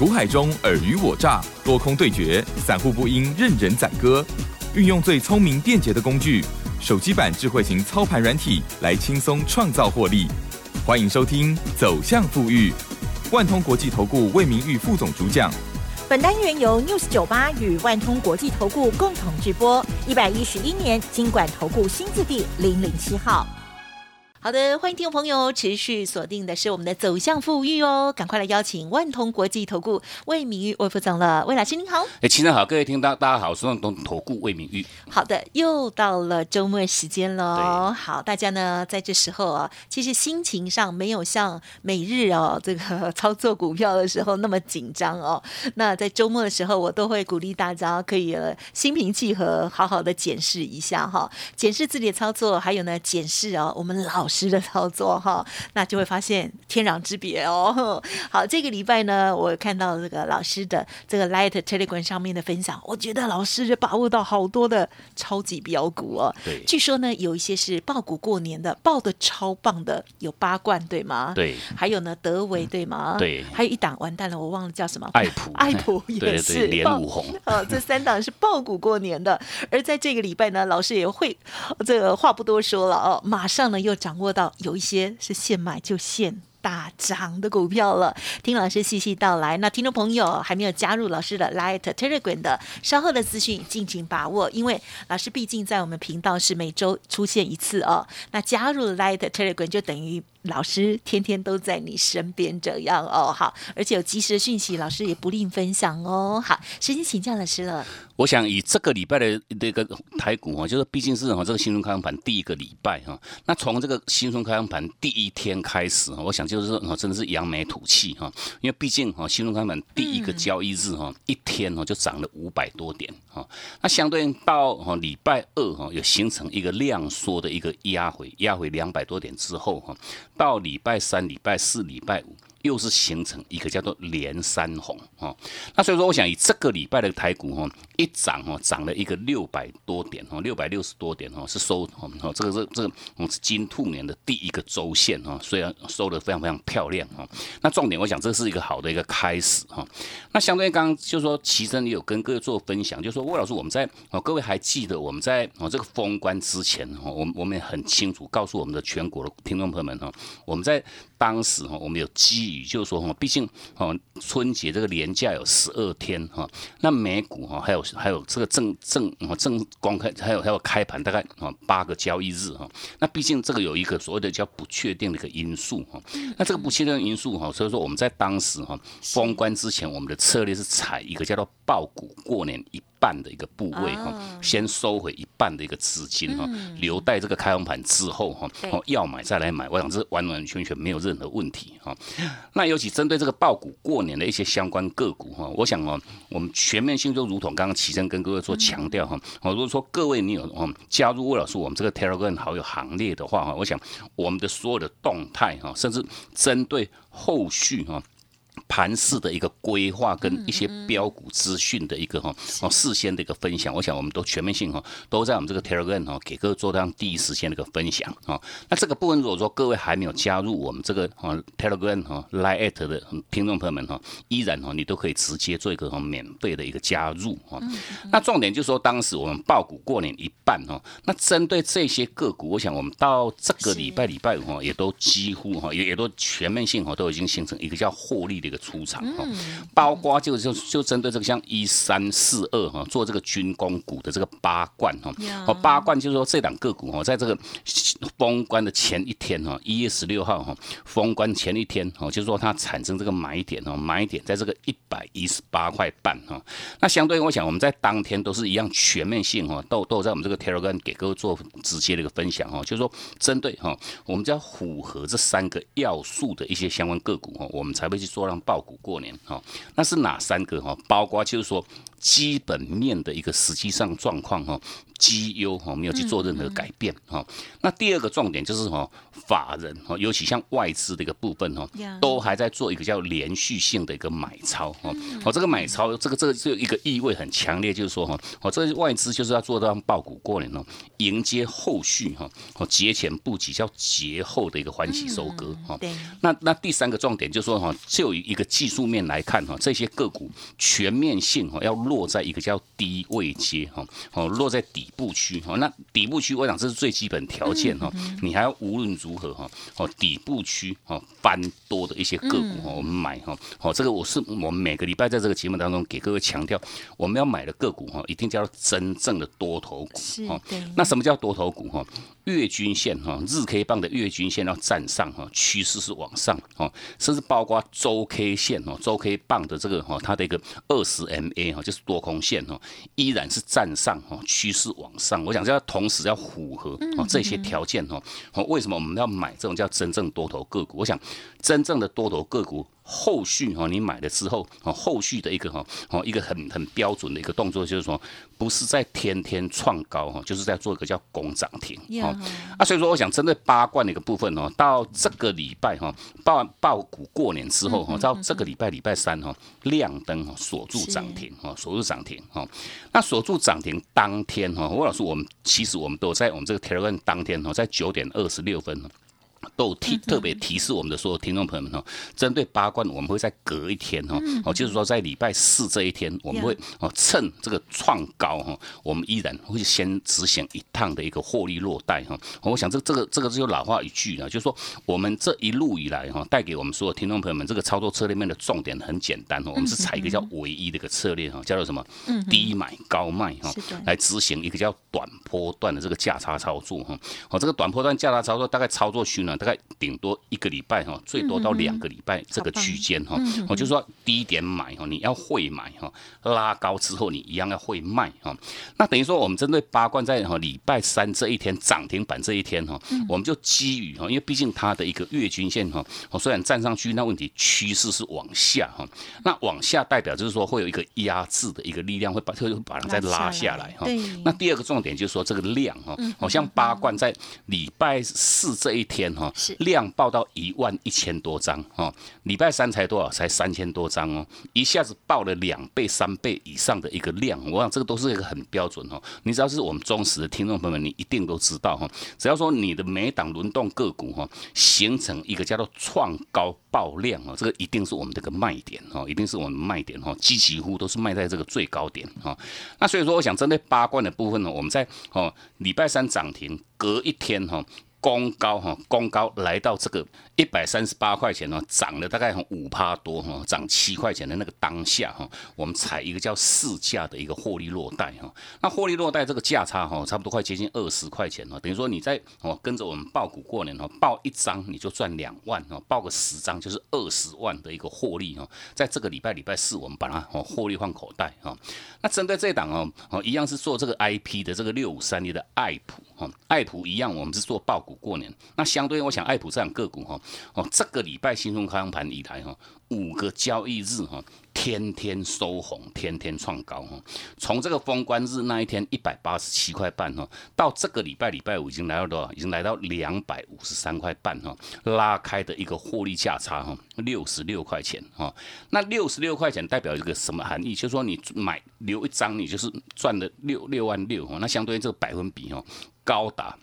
股海中尔虞我诈，多空对决，散户不应任人宰割。运用最聪明便捷的工具，手机版智慧型操盘软体，来轻松创造获利。欢迎收听《走向富裕》，万通国际投顾魏明玉副总主讲。本单元由 News 九八与万通国际投顾共同直播，一百一十一年经管投顾新字第零零七号。好的，欢迎听众朋友持续锁定的是我们的走向富裕哦，赶快来邀请万通国际投顾魏明玉魏副总了，魏老师您好。哎，亲人好，各位听到大家好，我是万通投顾魏明玉。好的，又到了周末时间喽。好，大家呢在这时候啊，其实心情上没有像每日哦这个操作股票的时候那么紧张哦。那在周末的时候，我都会鼓励大家可以心平气和，好好的检视一下哈，检视自己的操作，还有呢检视哦我们老。师的操作哈，那就会发现天壤之别哦。好，这个礼拜呢，我看到这个老师的这个 Light Telegram 上面的分享，我觉得老师就把握到好多的超级标股哦。对，据说呢，有一些是爆股过年的，爆的超棒的，有八冠对吗？对，还有呢德维对吗？对，还有一档完蛋了，我忘了叫什么？爱普，爱普也是连五红。哦，这三档是爆股过年的，而在这个礼拜呢，老师也会这个话不多说了哦，马上呢又掌握到有一些是现买就现大涨的股票了，听老师细细道来。那听众朋友还没有加入老师的 Light Telegram 的，稍后的资讯敬请把握，因为老师毕竟在我们频道是每周出现一次哦。那加入 Light Telegram 就等于。老师天天都在你身边，这样哦，好，而且有及时的讯息，老师也不吝分享哦。好，时间请教老师了。我想以这个礼拜的这个台股哈，就是毕竟是哈这个新春开盘第一个礼拜哈，那从这个新春开盘第一天开始，我想就是哈真的是扬眉吐气哈，因为毕竟哈新春开盘第一个交易日哈，一天哈就涨了五百多点哈，那相对到哈礼拜二哈，有形成一个量缩的一个压回，压回两百多点之后哈。到礼拜三、礼拜四、礼拜五。又是形成一个叫做连三红哦，那所以说我想以这个礼拜的台股哈一涨哦涨了一个六百多点哦六百六十多点哦是收哦这个是这个是金兔年的第一个周线哦虽然收的非常非常漂亮哦那重点我想这是一个好的一个开始哈那相对于刚刚就是说齐生也有跟各位做分享就是说魏老师我们在哦各位还记得我们在哦这个封关之前哈我们我们也很清楚告诉我们的全国的听众朋友们哈我们在当时哈我们有基就是说哈，毕竟哦春节这个年假有十二天哈，那美股哈还有还有这个正正正公开还有还有开盘大概啊八个交易日哈，那毕竟这个有一个所谓的叫不确定的一个因素哈，那这个不确定因素哈，所以说我们在当时哈封关之前，我们的策略是采一个叫做爆股过年一。半的一个部位哈，先收回一半的一个资金哈，留待这个开红盘之后哈，哦要买再来买，我想这完完全全没有任何问题哈。那尤其针对这个爆股过年的一些相关个股哈，我想哦，我们全面性就如同刚刚齐生跟各位做强调哈，哦如果说各位你有哦加入魏老师我们这个 Telegram 好友行列的话哈，我想我们的所有的动态哈，甚至针对后续哈。盘市的一个规划跟一些标股资讯的一个哈哦事先的一个分享，我想我们都全面性哈都在我们这个 Telegram 哈给各位做这样第一时间的一个分享啊。那这个部分如果说各位还没有加入我们这个哈 Telegram 哈 Line 的听众朋友们哈，依然哈你都可以直接做一个哈免费的一个加入哈。那重点就是说当时我们爆股过年一半哈，那针对这些个股，我想我们到这个礼拜礼拜五哈也都几乎哈也也都全面性哈都已经形成一个叫获利的。一个出场哈，包括就就就针对这个像一三四二哈，做这个军工股的这个八冠哈，哦八冠就是说这两个股哈，在这个封关的前一天哈，一月十六号哈，封关前一天哈，就是说它产生这个买点哦，买点在这个一百一十八块半哈，那相对我想我们在当天都是一样全面性哈，都都在我们这个 Telegram 给各位做直接的一个分享哈，就是说针对哈，我们要符合这三个要素的一些相关个股哈，我们才会去做让。爆股过年哈，那是哪三个哈？包括就是说基本面的一个实际上状况哈，绩优哈，没有去做任何改变哈。那第二个重点就是哈，法人哈，尤其像外资的一个部分哈，都还在做一个叫连续性的一个买超哈。哦，这个买超，这个这个就一个意味很强烈，就是说哈，哦，这外资就是要做到爆股过年哦，迎接后续哈，哦节前布局叫节后的一个欢喜收割哈。那那第三个重点就是说哈，就以一个技术面来看哈，这些个股全面性哈要落在一个叫低位阶哈，哦落在底部区哈。那底部区我想这是最基本条件哈，你还要无论如何哈，哦底部区哦翻多的一些个股哈，我们买哈，哦这个我是我们每个礼拜在这个节目当中给各位强调，我们要买的个股哈，一定叫真正的多头股哈。那什么叫多头股哈？月均线哈，日 K 棒的月均线要站上哈，趋势是往上哈，甚至包括周 K 线哦，周 K 棒的这个哈，它的一个二十 MA 哈，就是多空线哈，依然是站上哈，趋势往上。我想这要同时要符合哦这些条件哈，哦为什么我们要买这种叫真正多头个股？我想真正的多头个股。后续哈，你买了之后，哦，后续的一个哈，哦，一个很很标准的一个动作，就是说，不是在天天创高哈，就是在做一个叫攻涨停哦。啊，所以说，我想针对八冠的一个部分哦，到这个礼拜哈，报报股过年之后哈，到这个礼拜礼拜三哈，亮灯哈，锁住涨停哈，锁住涨停哈。那锁住涨停当天哈，吴老师，我们其实我们都在我们这个 Telegram 当天哈，在九点二十六分。都提特别提示我们的所有听众朋友们哈，针对八冠，我们会在隔一天哈，哦，就是说在礼拜四这一天，我们会哦趁这个创高哈，我们依然会先执行一趟的一个获利落袋哈。我想这这个这个就老话一句了，就是说我们这一路以来哈，带给我们所有听众朋友们这个操作策略面的重点很简单哈，我们是采一个叫唯一的一个策略哈，叫做什么？低买高卖哈，来执行一个叫短波段的这个价差操作哈。哦，这个短波段价差操作大概操作需呢？大概顶多一个礼拜哈，最多到两个礼拜这个区间哈，我就说低点买哈，你要会买哈，拉高之后你一样要会卖哈。那等于说我们针对八冠在哈礼拜三这一天涨停板这一天哈，我们就基于哈，因为毕竟它的一个月均线哈，我虽然站上去，那问题趋势是往下哈，那往下代表就是说会有一个压制的一个力量，会把会把它再拉下来哈。那第二个重点就是说这个量哈，好像八冠在礼拜四这一天哈。量爆到一万一千多张哦，礼拜三才多少？才三千多张哦，一下子爆了两倍、三倍以上的一个量，我想这个都是一个很标准哦。你只要是我们忠实的听众朋友们，你一定都知道哈。只要说你的每档轮动个股哈，形成一个叫做创高爆量哦，这个一定是我们这个卖点哦，一定是我们卖点哈，几几乎都是卖在这个最高点哈。那所以说，我想针对八冠的部分呢，我们在哦礼拜三涨停，隔一天哈。光高哈，光高来到这个一百三十八块钱呢，涨了大概五趴多哈，涨七块钱的那个当下哈，我们采一个叫市价的一个获利落袋哈。那获利落袋这个价差哈，差不多快接近二十块钱哈，等于说你在哦跟着我们报股过年哈，报一张你就赚两万哈，报个十张就是二十万的一个获利哈。在这个礼拜礼拜四，我们把它哦获利换口袋哈。那针对这档哦哦一样是做这个 IP 的这个六五三零的爱普哈，爱普一样我们是做报股。过年，那相对我想爱普这样个股哈，哦，这个礼拜新春开盘以来哈，五个交易日哈。天天收红，天天创高哈。从这个封关日那一天一百八十七块半哈，到这个礼拜礼拜五已经来到多少？已经来到两百五十三块半哈，拉开的一个获利价差哈，六十六块钱哈。那六十六块钱代表一个什么含义？就是说你买留一张，你就是赚了六六万六哈。那相对于这个百分比哈，高达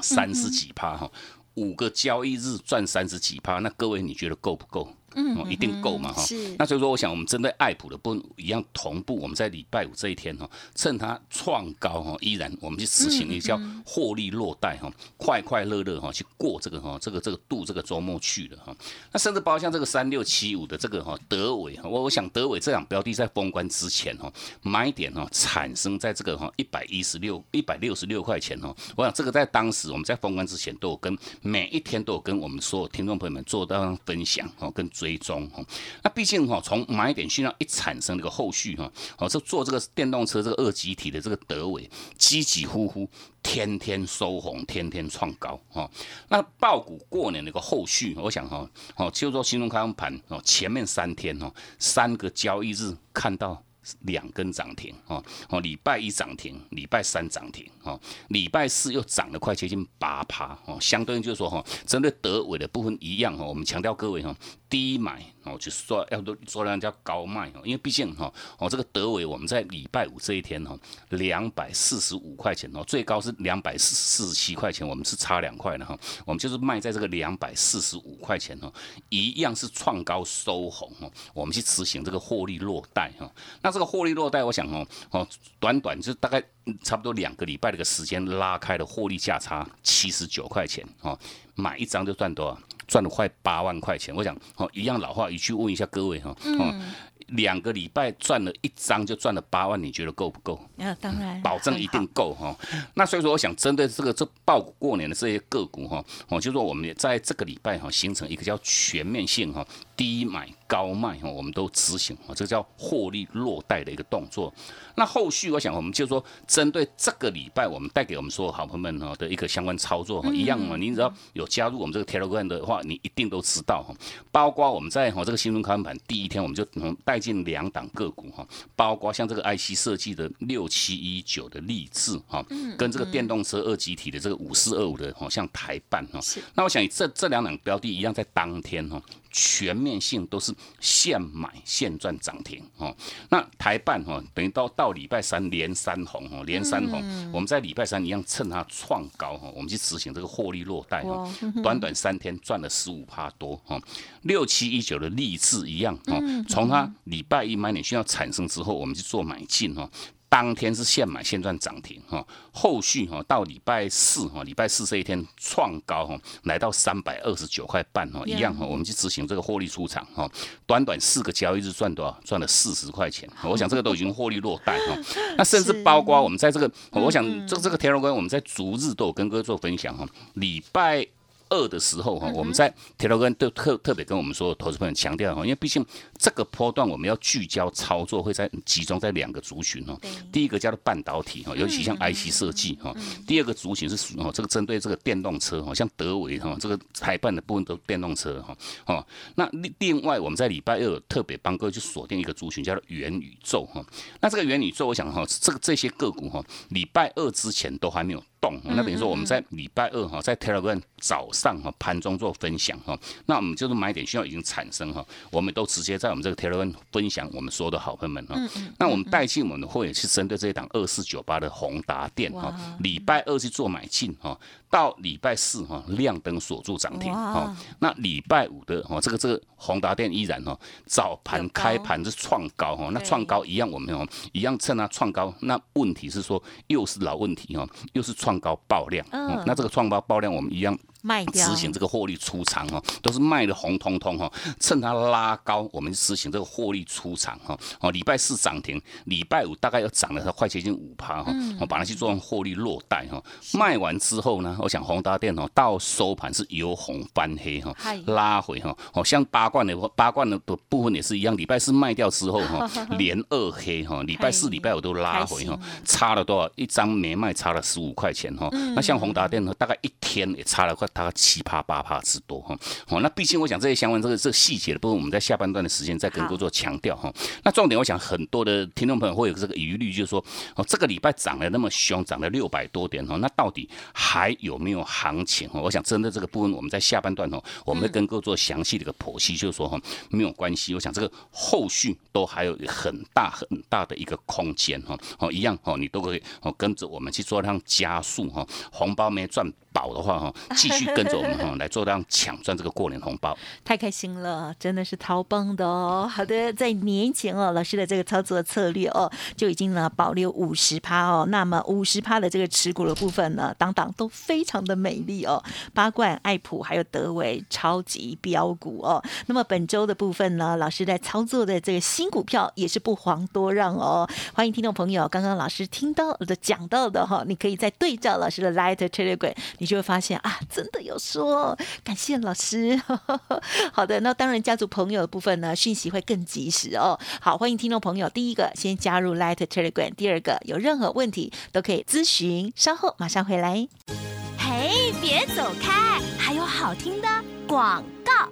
三十几趴哈。五个交易日赚三十几趴，那各位你觉得够不够？嗯，一定够嘛哈。是。那所以说，我想我们针对爱普的不一样同步，我们在礼拜五这一天哈，趁它创高哈，依然我们去实行一个叫获利落袋哈，快快乐乐哈去过这个哈，这个这个度这个周末去了哈。那甚至包括像这个三六七五的这个哈德伟，我我想德伟这两标的在封关之前哈，买点哈产生在这个哈一百一十六一百六十六块钱哈。我想这个在当时我们在封关之前都有跟每一天都有跟我们所有听众朋友们做到分享哦，跟。追追踪哈，那毕竟哈，从买点讯号一产生，这个后续哈，哦，这做这个电动车这个二级体的这个德伟，积极呼呼，天天收红，天天创高哈。那爆股过年的一个后续，我想哈，哦，就说新中开盘哦，前面三天哦，三个交易日看到。两根涨停哦哦，礼拜一涨停，礼拜三涨停哦，礼拜四又涨了快接近八趴哦，相当于就是说哈，针对德伟的部分一样哈，我们强调各位哈，低买哦，就是说要做做人家高卖哦，因为毕竟哈哦这个德伟我们在礼拜五这一天哈，两百四十五块钱哦，最高是两百四十七块钱，我们是差两块的哈，我们就是卖在这个两百四十五块钱哦，一样是创高收红哦，我们去执行这个获利落袋哈，那。这个获利落袋，我想哦哦，短短就大概差不多两个礼拜的个时间，拉开了获利价差七十九块钱哦，买一张就赚多少？赚了快八万块钱。我想哦，一样老话一句问一下各位哈嗯。两个礼拜赚了一张就赚了八万，你觉得够不够？啊，当然，保证一定够哈。那所以说，我想针对这个这爆过年的这些个股哈，哦，就说我们在这个礼拜哈，形成一个叫全面性哈，低买高卖哈，我们都执行啊，这个叫获利落袋的一个动作。那后续我想，我们就说针对这个礼拜，我们带给我们所有好朋友们哈的一个相关操作哈，一样嘛。您只要有加入我们这个 Telegram 的话，你一定都知道哈。包括我们在哈这个新闻开盘第一天，我们就从带进两档个股哈，包括像这个 IC 设计的六七一九的励志哈，跟这个电动车二级体的这个五四二五的哈，像台办哈。那我想这这两档标的一样，在当天哈。全面性都是现买现赚涨停哦。那台办哈，等于到到礼拜三连三红哦，连三红。我们在礼拜三一样趁它创高哈，我们去执行这个获利落袋哈，短短三天赚了十五趴多哈。六七一九的励志一样哈，从它礼拜一买点需要产生之后，我们去做买进哈。当天是现买现赚涨停哈，后续哈到礼拜四哈，礼拜四这一天创高哈，来到三百二十九块半哈，一样哈，我们去执行这个获利出场哈，短短四个交易日赚多少？赚了四十块钱，我想这个都已经获利落袋哈。那甚至包括我们在这个，我想这这个田螺哥我们在逐日都有跟哥做分享哈，礼拜。二的时候哈，我们在铁道跟都特特别跟我们说，投资朋友强调哈，因为毕竟这个波段我们要聚焦操作，会在集中在两个族群哦。第一个叫做半导体哈，尤其像 IC 设计哈。第二个族群是属哦，这个针对这个电动车哈，像德维哈，这个台办的部分都电动车哈。哦，那另另外我们在礼拜二特别帮各位去锁定一个族群，叫做元宇宙哈。那这个元宇宙，我想哈，这个这些个股哈，礼拜二之前都还没有。动，那等于说我们在礼拜二哈，在 Telegram 早上哈盘中做分享哈，那我们就是买点需要已经产生哈，我们都直接在我们这个 Telegram 分享我们所有的好朋友们哈，那我们带进我们的会员是针对这一档二四九八的宏达电哈，礼拜二去做买进哈。到礼拜四哈，亮灯锁住涨停哈。那礼拜五的哈，这个这个宏达电依然哈，早盘开盘是创高哈。那创高一样，我们哦一样趁它创高。那问题是说，又是老问题哈，又是创高爆量。嗯。那这个创高爆量，我们一样。执行这个获利出场哈，都是卖的红彤彤哈，趁它拉高，我们执行这个获利出场哈。哦，礼拜四涨停，礼拜五大概要涨了它快接近五趴哈。我把它去做获利落袋哈。卖完之后呢，我想宏达电哦，到收盘是由红翻黑哈，拉回哈。哦，像八冠的八冠的部分也是一样，礼拜四卖掉之后哈，连二黑哈。礼拜四、礼拜五都拉回哈，差了多少？一张没卖，差了十五块钱哈。那像宏达电呢，大概一天也差了快。大概七趴八趴之多哈，好，那毕竟我想这些相关这个这个细节的部分，我们在下半段的时间再跟各位做强调哈。那重点，我想很多的听众朋友会有这个疑虑，就是说，哦，这个礼拜涨了那么凶，涨了六百多点哦，那到底还有没有行情哦？我想针对这个部分，我们在下半段哦，我们会跟各位做详细的一个剖析，就是说哈，没有关系，我想这个后续都还有很大很大的一个空间哈，哦，一样哦，你都可以哦跟着我们去做这样加速哈，红包没赚。宝的话哈，继续跟着我们哈来做这样抢赚这个过年红包，太开心了，真的是超棒的哦。好的，在年前哦，老师的这个操作策略哦，就已经呢保留五十趴哦。那么五十趴的这个持股的部分呢，当当都非常的美丽哦。八冠、爱普还有德维超级标股哦。那么本周的部分呢，老师在操作的这个新股票也是不遑多让哦。欢迎听众朋友，刚刚老师听到的讲到的哈，你可以再对照老师的 Light Telegram。你就会发现啊，真的有说，感谢老师。好的，那当然家族朋友的部分呢，讯息会更及时哦。好，欢迎听众朋友，第一个先加入 Light Telegram，第二个有任何问题都可以咨询，稍后马上回来。嘿，别走开，还有好听的广告。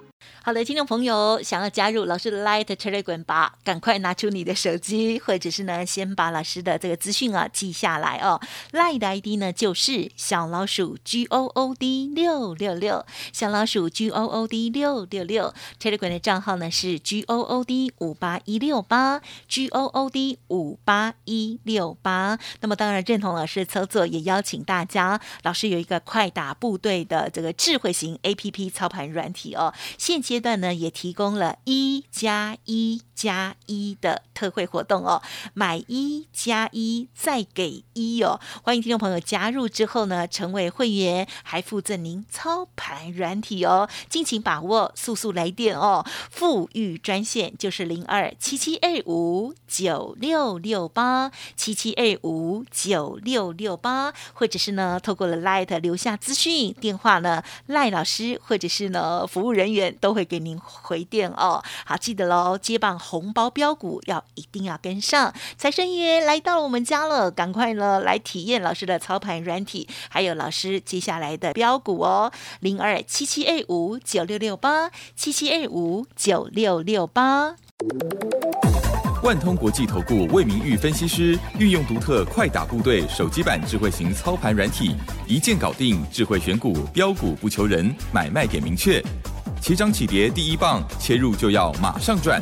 好的，听众朋友，想要加入老师的 Light Telegram 吧，赶快拿出你的手机，或者是呢，先把老师的这个资讯啊记下来哦。Light 的 ID 呢就是小老鼠 G O O D 六六六，小老鼠 G O O D 六六六。Telegram 的账号呢是 G O O D 五八一六八，G O O D 五八一六八。那么当然认同老师的操作，也邀请大家，老师有一个快打部队的这个智慧型 A P P 操盘软体哦，现阶段呢也提供了一加一。加一的特惠活动哦，买一加一再给一哦，欢迎听众朋友加入之后呢，成为会员，还附赠您操盘软体哦，敬请把握，速速来电哦，富裕专线就是零二七七二五九六六八七七二五九六六八，或者是呢，透过了 Light 留下资讯电话呢，赖老师或者是呢服务人员都会给您回电哦。好，记得喽，接棒红包标股要一定要跟上。财神爷来到我们家了，赶快呢来体验老师的操盘软体，还有老师接下来的标股哦，零二七七二五九六六八七七二五九六六八。万通国际投顾魏明玉分析师运用独特快打部队手机版智慧型操盘软体，一键搞定智慧选股标股不求人，买卖点明确。起涨起跌第一棒，切入就要马上赚。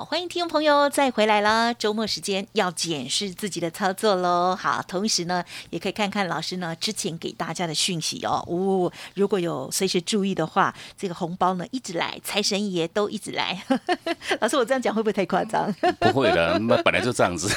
好，欢迎听众朋友再回来啦。周末时间要检视自己的操作喽。好，同时呢，也可以看看老师呢之前给大家的讯息哦。哦，如果有随时注意的话，这个红包呢一直来，财神爷都一直来。老师，我这样讲会不会太夸张？不会的，那本来就这样子。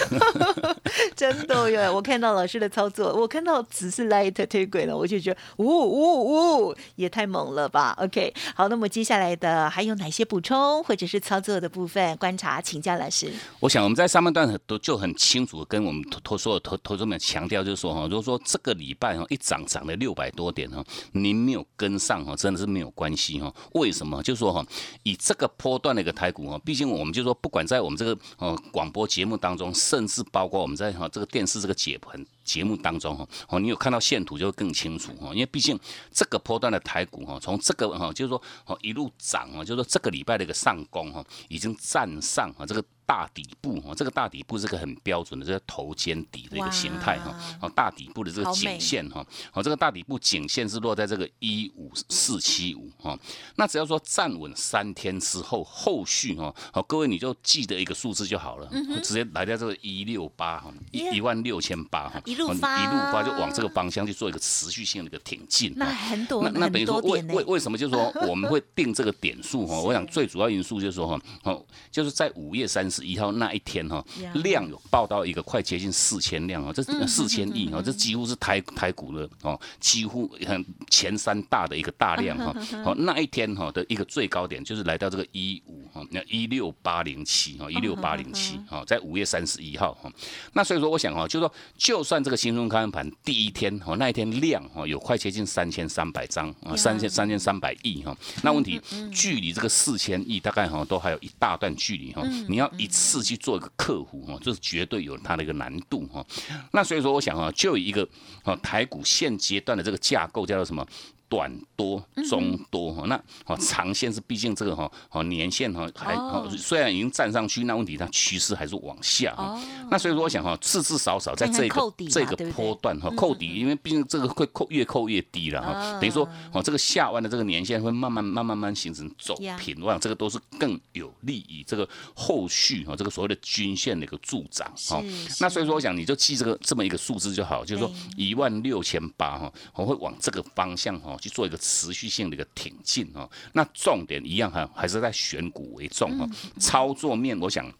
真的哟，我看到老师的操作，我看到只是 light 推轨了，我就觉得，呜呜呜，也太猛了吧。OK，好，那么接下来的还有哪些补充或者是操作的部分？观察，请教老师。我想我们在上半段很都就很清楚跟我们投投所有投投资们强调，就是说哈，如果说这个礼拜哈一涨涨了六百多点哈，您没有跟上哈，真的是没有关系哈。为什么？就是说哈，以这个波段的一个台股哈，毕竟我们就说，不管在我们这个呃广播节目当中，甚至包括我们在哈这个电视这个解盘。节目当中哈，哦，你有看到线图就会更清楚哈，因为毕竟这个波段的台股哈，从这个哈，就是说哦一路涨啊，就是说这个礼拜的一个上攻哈，已经站上啊这个。大底部哈，这个大底部是个很标准的这个头肩底的一个形态哈。哦，大底部的这个颈线哈，哦，这个大底部颈线是落在这个一五四七五哈。那只要说站稳三天之后，后续哈，哦，各位你就记得一个数字就好了，直接来到这个一六八哈，一一万六千八哈，一路发一路发就往这个方向去做一个持续性的一个挺进。那很多那那等于说为为为什么就是说我们会定这个点数哈？我想最主要因素就是说哈，好，就是在五月三。十一号那一天哈，量有报到一个快接近四千辆哦，这四千亿哦，这几乎是台台股的哦，几乎很前三大的一个大量哈。好，那一天哈的一个最高点就是来到这个一五哈，那一六八零七哈，一六八零七哈，在五月三十一号哈。那所以说，我想哈，就说就算这个新中开盘第一天哈，那一天量哈有快接近三千三百张啊，三千三千三百亿哈。那问题距离这个四千亿大概哈都还有一大段距离哈，你要。一次去做一个客户哈，这是绝对有它的一个难度哈。那所以说，我想啊，就一个啊台股现阶段的这个架构叫做什么？短多中多哈，那哦长线是毕竟这个哈哦年限哈还哦虽然已经站上去，那问题它趋势还是往下哈。那所以说我想哈，至至少少在这个这个波段哈扣底，因为毕竟这个会扣越扣越低了哈。等于说哦这个下弯的这个年限会慢慢慢慢慢形成走平，我想这个都是更有利于这个后续哈这个所谓的均线的一个助长哈。那所以说我想你就记这个这么一个数字就好，就是说一万六千八哈，我会往这个方向哈。去做一个持续性的一个挺进啊，那重点一样哈，还是在选股为重啊。操作面，我想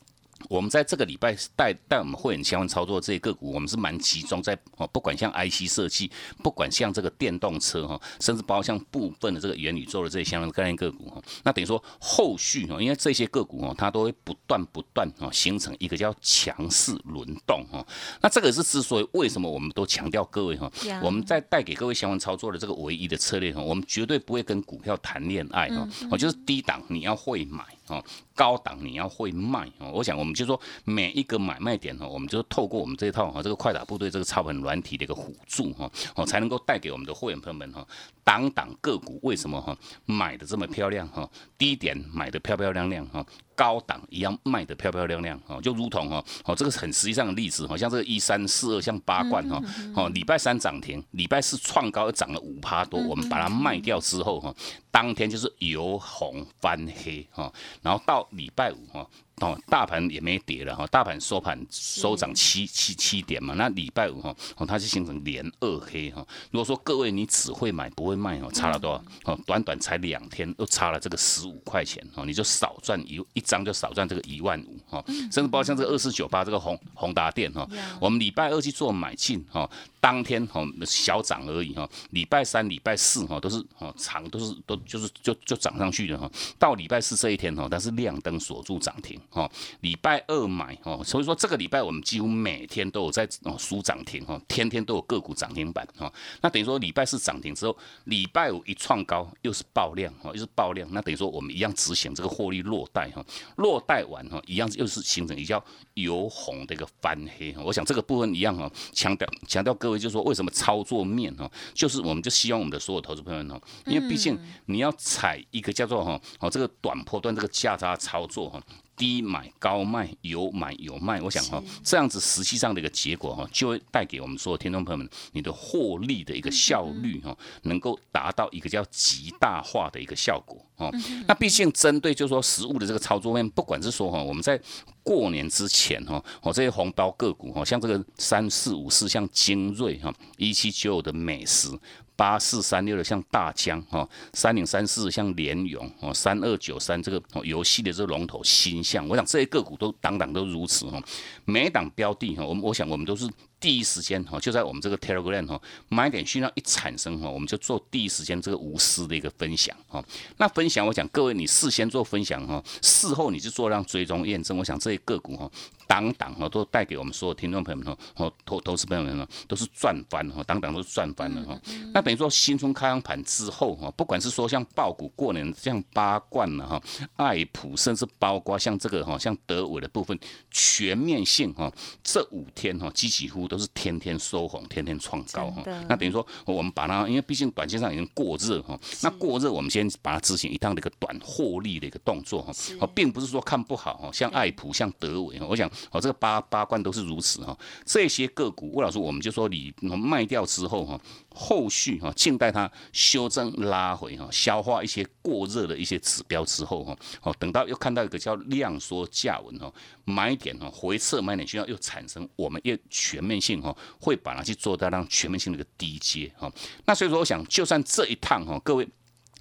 我们在这个礼拜带带我们会员相关操作这些个股，我们是蛮集中在哦，不管像 IC 设计，不管像这个电动车哈，甚至包括像部分的这个元宇宙的这些相关概念个股哈，那等于说后续哈，因为这些个股哦，它都会不断不断哦，形成一个叫强势轮动哈。那这个是之所以为什么我们都强调各位哈，我们在带给各位相关操作的这个唯一的策略哈，我们绝对不会跟股票谈恋爱哈，哦，就是低档你要会买哦。高档你要会卖哦，我想我们就说每一个买卖点哦，我们就透过我们这一套哈，这个快打部队这个操盘软体的一个辅助哈，哦才能够带给我们的会员朋友们哈，档档个股为什么哈买的这么漂亮哈，低点买的漂漂亮亮哈。高档一样卖的漂漂亮亮哦，就如同哦哦这个很实际上的例子，好像这个一三四二像八冠哈哦，礼拜三涨停，礼拜四创高又涨了五趴多，我们把它卖掉之后哈，当天就是由红翻黑哈，然后到礼拜五哈。哦，大盘也没跌了哈，大盘收盘收涨七七七点嘛，那礼拜五哈，哦它就形成连二黑哈。如果说各位你只会买不会卖哦，差了多少？哦，短短才两天又差了这个十五块钱哦，你就少赚一一张就少赚这个一万五哈。甚至包括像这个二四九八这个宏宏达电哈，我们礼拜二去做买进哈。当天哈小涨而已哈，礼拜三、礼拜四哈都是哦长都是都就是就就涨上去的哈。到礼拜四这一天哈，但是亮灯锁住涨停哈。礼拜二买哦，所以说这个礼拜我们几乎每天都有在哦输涨停哈，天天都有个股涨停板哈。那等于说礼拜四涨停之后，礼拜五一创高又是爆量哦，又是爆量。那等于说我们一样执行这个获利落袋哈，落袋完哈，一样又是形成一叫由红的一个翻黑。我想这个部分一样哈，强调强调各位。就是说，为什么操作面哈，就是我们就希望我们的所有投资朋友们哈，因为毕竟你要踩一个叫做哈，哦这个短波段这个价差操作哈。低买高卖，有买有卖，我想哈，这样子实际上的一个结果哈，就会带给我们所有听众朋友们，你的获利的一个效率哈，能够达到一个叫极大化的一个效果哦。那毕竟针对就是说实物的这个操作面，不管是说哈，我们在过年之前哈，哦这些红包个股哈，像这个三四五四，像精锐哈，一七九的美食。八四三六的像大疆哈，三零三四像联勇哦，三二九三这个游戏的这个龙头新象，我想这些个股都档档都如此哈，每档标的哈，我们我想我们都是。第一时间哈，就在我们这个 Telegram 哈，买点讯号一产生哈，我们就做第一时间这个无私的一个分享哈。那分享，我想各位你事先做分享哈，事后你就做让追踪验证。我想这些个股哈，当当哈都带给我们所有听众朋友们哈，投投资朋友们呢，都是赚翻哈，当当都是赚翻了哈。那等于说新春开盘之后哈，不管是说像爆股过年像八冠了哈，爱普甚至包括像这个哈，像德伟的部分全面性哈，这五天哈，几几乎。都是天天收红，天天创高哈。那等于说，我们把它，因为毕竟短线上已经过热哈。那过热，我们先把它执行一趟的一个短获利的一个动作哈。哦，并不是说看不好哈，像爱普、像德伟，我想哦，这个八八冠都是如此哈。这些个股，魏老师，我们就说你卖掉之后哈。后续哈，静待它修正拉回哈，消化一些过热的一些指标之后哈，哦，等到又看到一个叫量缩价稳哈，买点哈回撤买点需要又产生，我们又全面性哈，会把它去做到让全面性的一个低阶哈。那所以说，我想就算这一趟哈，各位。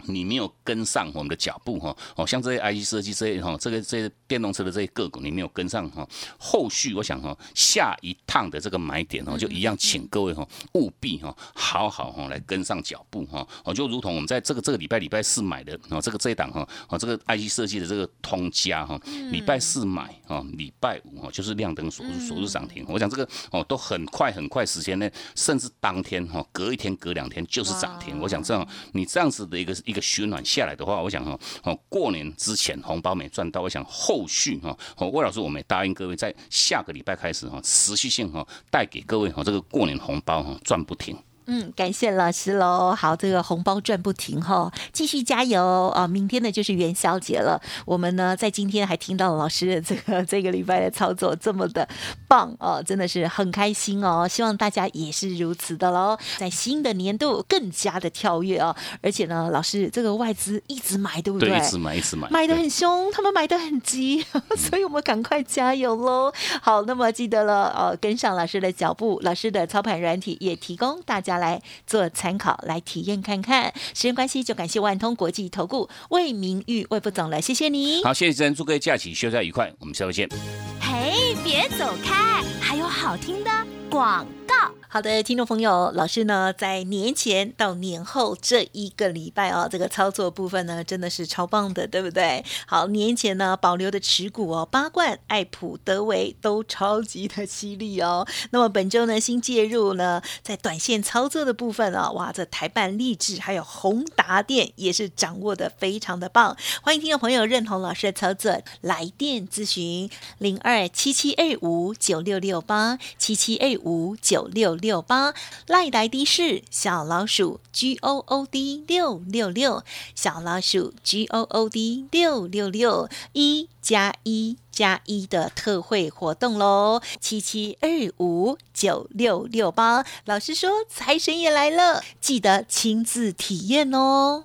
你没有跟上我们的脚步哈，哦，像这些 IC 设计这些哈，这个这些电动车的这些个股，你没有跟上哈，后续我想哈，下一趟的这个买点哦，就一样，请各位哈，务必哈，好好哈来跟上脚步哈，哦，就如同我们在这个这个礼拜礼拜四买的哦，这个这一档哈，哦，这个 IC 设计的这个通家哈，礼拜四买哦，礼拜五哦就是亮灯锁锁入涨停，我想这个哦都很快很快时间内，甚至当天哈，隔一天隔两天就是涨停，我想这样你这样子的一个。一个循环下来的话，我想哈，哦，过年之前红包没赚到，我想后续哈，哦，魏老师，我们也答应各位，在下个礼拜开始哈，持续性哈，带给各位哈，这个过年红包哈，赚不停。嗯，感谢老师喽。好，这个红包赚不停哈，继续加油啊！明天呢就是元宵节了，我们呢在今天还听到老师的这个 这个礼拜的操作这么的棒哦，真的是很开心哦。希望大家也是如此的喽，在新的年度更加的跳跃哦。而且呢，老师这个外资一直买，对不对？对，一直买，一直买，买的很凶，他们买的很急，所以我们赶快加油喽。好，那么记得了哦，跟上老师的脚步，老师的操盘软体也提供大家。来做参考，来体验看看。时间关系，就感谢万通国际投顾魏明玉魏副总了，谢谢你。好，谢谢主持人，祝各位假期休假愉快，我们下周见。嘿，别走开，还有好听的广告。好的，听众朋友，老师呢在年前到年后这一个礼拜哦，这个操作部分呢真的是超棒的，对不对？好，年前呢保留的持股哦，八冠、爱普、德维都超级的犀利哦。那么本周呢新介入呢，在短线操作的部分哦，哇，这台办励志还有宏达电也是掌握的非常的棒。欢迎听众朋友认同老师的操作，来电咨询零二七七二五九六六八七七二五九六。六八赖来的是小老鼠 G O O D 六六六小老鼠 G O O D 六六六一加一加一的特惠活动喽，七七二五九六六八。老师说财神也来了，记得亲自体验哦。